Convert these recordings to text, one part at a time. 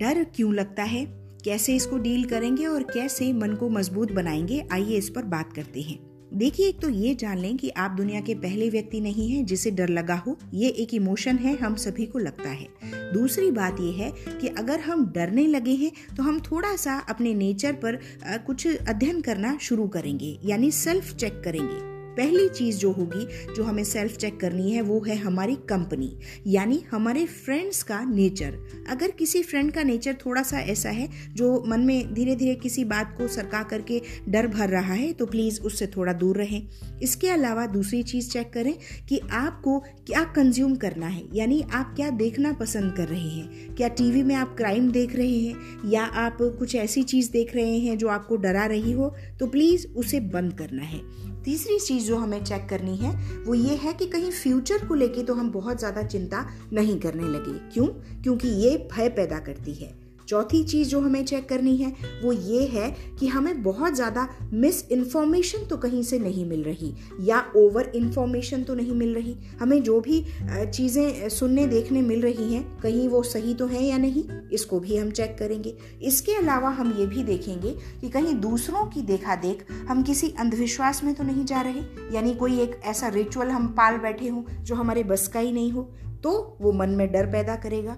डर क्यों लगता है? कैसे इसको डील करेंगे और कैसे मन को मज़बूत बनाएँगे? आइए इस पर बात करते हैं। देखिए, एक तो ये जान लें कि आप दुनिया के पहले व्यक्ति नहीं हैं जिसे डर लगा हो। ये एक इमोशन है, हम सभी को लगता है। दूसरी बात यह है कि अगर हम डरने लगे हैं तो हम थोड़ा सा अपने नेचर पर कुछ अध्ययन करना शुरू करेंगे, यानी सेल्फ चेक करेंगे। पहली चीज़ जो होगी, जो हमें सेल्फ चेक करनी है, वो है हमारी कंपनी यानी हमारे फ्रेंड्स का नेचर अगर किसी फ्रेंड का नेचर थोड़ा सा ऐसा है, जो मन में धीरे धीरे किसी बात को सरका करके डर भर रहा है तो प्लीज़ उससे थोड़ा दूर रहें. इसके अलावा दूसरी चीज़ चेक करें कि आपको क्या कंज्यूम करना है, यानी आप क्या देखना पसंद कर रहे हैं. क्या टीवी में आप क्राइम देख रहे हैं, या आप कुछ ऐसी चीज़ देख रहे हैं जो आपको डरा रही हो तो प्लीज़ उसे बंद करना है. तीसरी चीज़ जो हमें चेक करनी है, वो ये है कि कहीं फ्यूचर को लेके तो हम बहुत ज़्यादा चिंता नहीं करने लगे। क्यों? क्योंकि ये भय पैदा करती है। चौथी चीज़ जो हमें चेक करनी है, वो ये है कि हमें बहुत ज़्यादा मिस इन्फॉर्मेशन तो कहीं से नहीं मिल रही या ओवर इन्फॉर्मेशन तो नहीं मिल रही। हमें जो भी चीज़ें सुनने देखने मिल रही हैं, कहीं वो सही तो है या नहीं, इसको भी हम चेक करेंगे। इसके अलावा हम ये भी देखेंगे कि कहीं दूसरों की देखा देख हम किसी अंधविश्वास में तो नहीं जा रहे? यानी कोई एक ऐसा रिचुअल हम पाल बैठे हों जो हमारे बस का ही नहीं हो? तो वो मन में डर पैदा करेगा।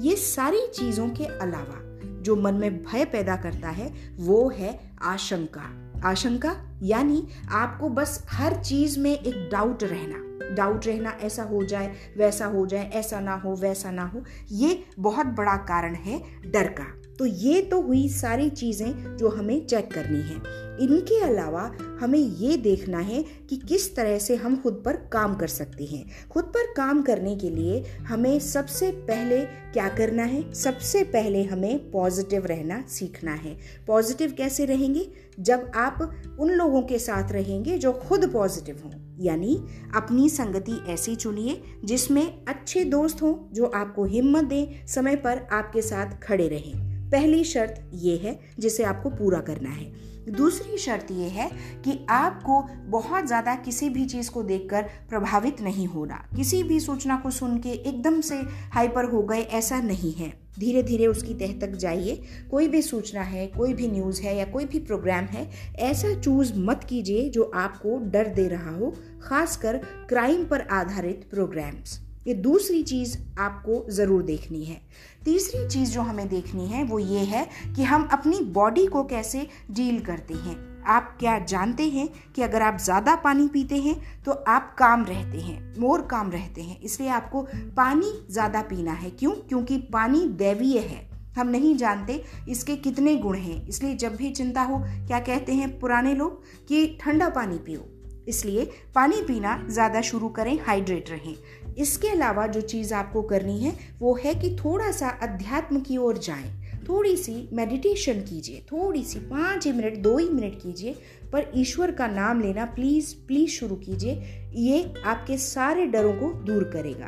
ये सारी चीज़ों के अलावा जो मन में भय पैदा करता है, वो है आशंका। आशंका यानी आपको बस हर चीज़ में एक डाउट रहना। डाउट रहना, ऐसा हो जाए, वैसा हो जाए, ऐसा ना हो, वैसा ना हो, ये बहुत बड़ा कारण है डर का। तो ये तो हुई सारी चीज़ें जो हमें चेक करनी है। इनके अलावा हमें ये देखना है कि किस तरह से हम खुद पर काम कर सकते हैं। खुद पर काम करने के लिए हमें सबसे पहले क्या करना है? सबसे पहले हमें पॉजिटिव रहना सीखना है। पॉजिटिव कैसे रहेंगे? जब आप उन लोगों के साथ रहेंगे जो खुद पॉजिटिव हों। यानी अपनी संगति ऐसी चुनिए जिसमें अच्छे दोस्त हों जो आपको हिम्मत दें, समय पर आपके साथ खड़े रहें। पहली शर्त ये है जिसे आपको पूरा करना है। दूसरी शर्त यह है कि आपको बहुत ज़्यादा किसी भी चीज़ को देखकर प्रभावित नहीं होना। किसी भी सूचना को सुन के एकदम से हाइपर हो गए, ऐसा नहीं है। धीरे धीरे उसकी तह तक जाइए। कोई भी सूचना है, कोई भी न्यूज़ है या कोई भी प्रोग्राम है, ऐसा चूज़ मत कीजिए जो आपको डर दे रहा हो, खासकर क्राइम पर आधारित प्रोग्राम्स। ये दूसरी चीज़ आपको ज़रूर देखनी है। तीसरी चीज़ जो हमें देखनी है, वो ये है कि हम अपनी बॉडी को कैसे डील करते हैं। आप क्या जानते हैं कि अगर आप ज़्यादा पानी पीते हैं तो आप काम रहते हैं, मोर काम रहते हैं, इसलिए आपको पानी ज़्यादा पीना है। क्यों? क्योंकि पानी दैवीय है। हम नहीं जानते इसके कितने गुण हैं। इसलिए जब भी चिंता हो, क्या कहते हैं पुराने लोग कि ठंडा पानी पियो। इसलिए पानी पीना ज़्यादा शुरू करें, हाइड्रेट रहें। इसके अलावा जो चीज़ आपको करनी है, वो है कि थोड़ा सा अध्यात्म की ओर जाएँ। थोड़ी सी मेडिटेशन कीजिए थोड़ी सी पाँच ही मिनट, दो ही मिनट कीजिए, पर ईश्वर का नाम लेना प्लीज़ प्लीज़ शुरू कीजिए। ये आपके सारे डरों को दूर करेगा।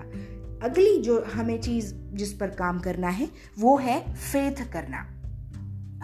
अगली जो हमें चीज़ जिस पर काम करना है, वो है फेथ करना।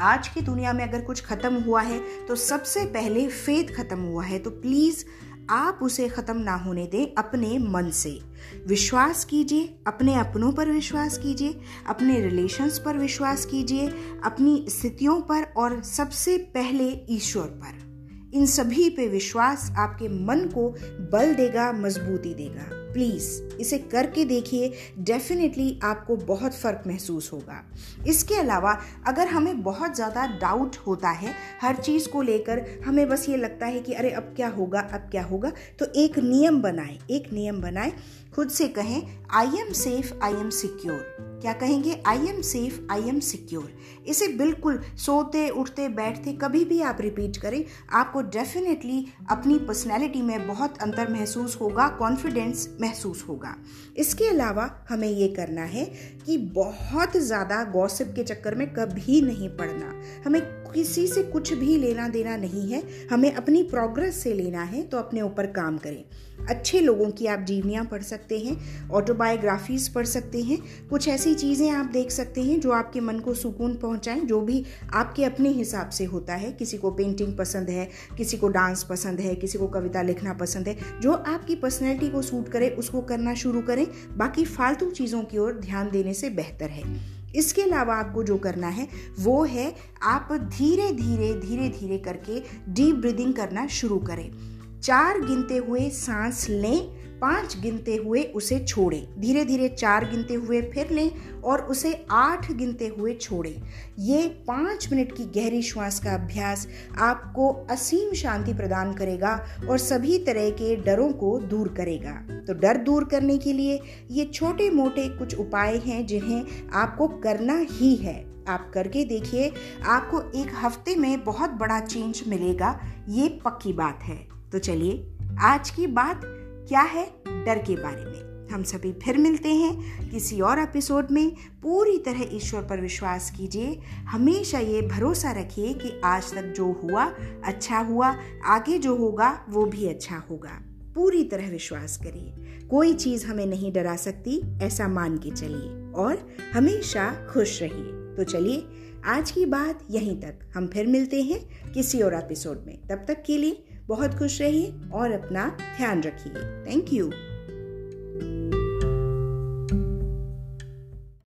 आज की दुनिया में अगर कुछ खत्म हुआ है तो सबसे पहले फेथ खत्म हुआ है तो प्लीज़ आप उसे ख़त्म ना होने दें अपने मन से। विश्वास कीजिए, अपने अपनों पर विश्वास कीजिए, अपने रिलेशंस पर विश्वास कीजिए, अपनी स्थितियों पर और सबसे पहले ईश्वर पर। इन सभी पे विश्वास आपके मन को बल देगा, मजबूती देगा। प्लीज़ इसे करके देखिए डेफिनेटली आपको बहुत फ़र्क महसूस होगा। इसके अलावा, अगर हमें बहुत ज़्यादा डाउट होता है, हर चीज़ को लेकर हमें बस ये लगता है कि अरे, अब क्या होगा, अब क्या होगा तो एक नियम बनाए, एक नियम बनाए। खुद से कहें I am safe I am secure क्या कहेंगे? I am safe I am secure इसे बिल्कुल सोते, उठते, बैठते कभी भी आप रिपीट करें, आपको डेफिनेटली अपनी पर्सनैलिटी में बहुत अंतर महसूस होगा कॉन्फिडेंस महसूस होगा। इसके अलावा हमें ये करना है कि बहुत ज़्यादा गॉसिप के चक्कर में कभी नहीं पड़ना। हमें किसी से कुछ भी लेना देना नहीं है, हमें अपनी प्रोग्रेस से लेना है तो अपने ऊपर काम करें। अच्छे लोगों की आप जीवनियाँ पढ़ सकते हैं ऑटोबायोग्राफीज पढ़ सकते हैं, कुछ ऐसी चीज़ें आप देख सकते हैं जो आपके मन को सुकून पहुँचाएँ, जो भी आपके अपने हिसाब से होता है। किसी को पेंटिंग पसंद है, किसी को डांस पसंद है, किसी को कविता लिखना पसंद है, जो आपकी पर्सनैलिटी को सूट करे, उसको करना शुरू करें। बाकी फालतू चीज़ों की ओर ध्यान देने से बेहतर है। इसके अलावा आपको जो करना है, वो है आप धीरे धीरे धीरे धीरे करके डीप ब्रीदिंग करना शुरू करें। चार गिनते हुए सांस लें पाँच गिनते हुए उसे छोड़ें। धीरे धीरे चार गिनते हुए फिर लें और उसे आठ गिनते हुए छोड़ें। ये पाँच मिनट की गहरी श्वास का अभ्यास आपको असीम शांति प्रदान करेगा और सभी तरह के डरों को दूर करेगा। तो डर दूर करने के लिए ये छोटे मोटे कुछ उपाय हैं जिन्हें आपको करना ही है। आप करके देखिए, आपको एक हफ़्ते में बहुत बड़ा चेंज मिलेगा। ये पक्की बात है। तो चलिए, आज की बात क्या है डर के बारे में। हम सभी फिर मिलते हैं किसी और एपिसोड में। पूरी तरह ईश्वर पर विश्वास कीजिए। हमेशा ये भरोसा रखिए कि आज तक जो हुआ अच्छा हुआ, आगे जो होगा, वो भी अच्छा होगा। पूरी तरह विश्वास करिए। कोई चीज़ हमें नहीं डरा सकती, ऐसा मान के चलिए और हमेशा खुश रहिए। तो चलिए, आज की बात यहीं तक। हम फिर मिलते हैं किसी और एपिसोड में। तब तक के लिए बहुत खुश रहिए और अपना ध्यान रखिए। Thank you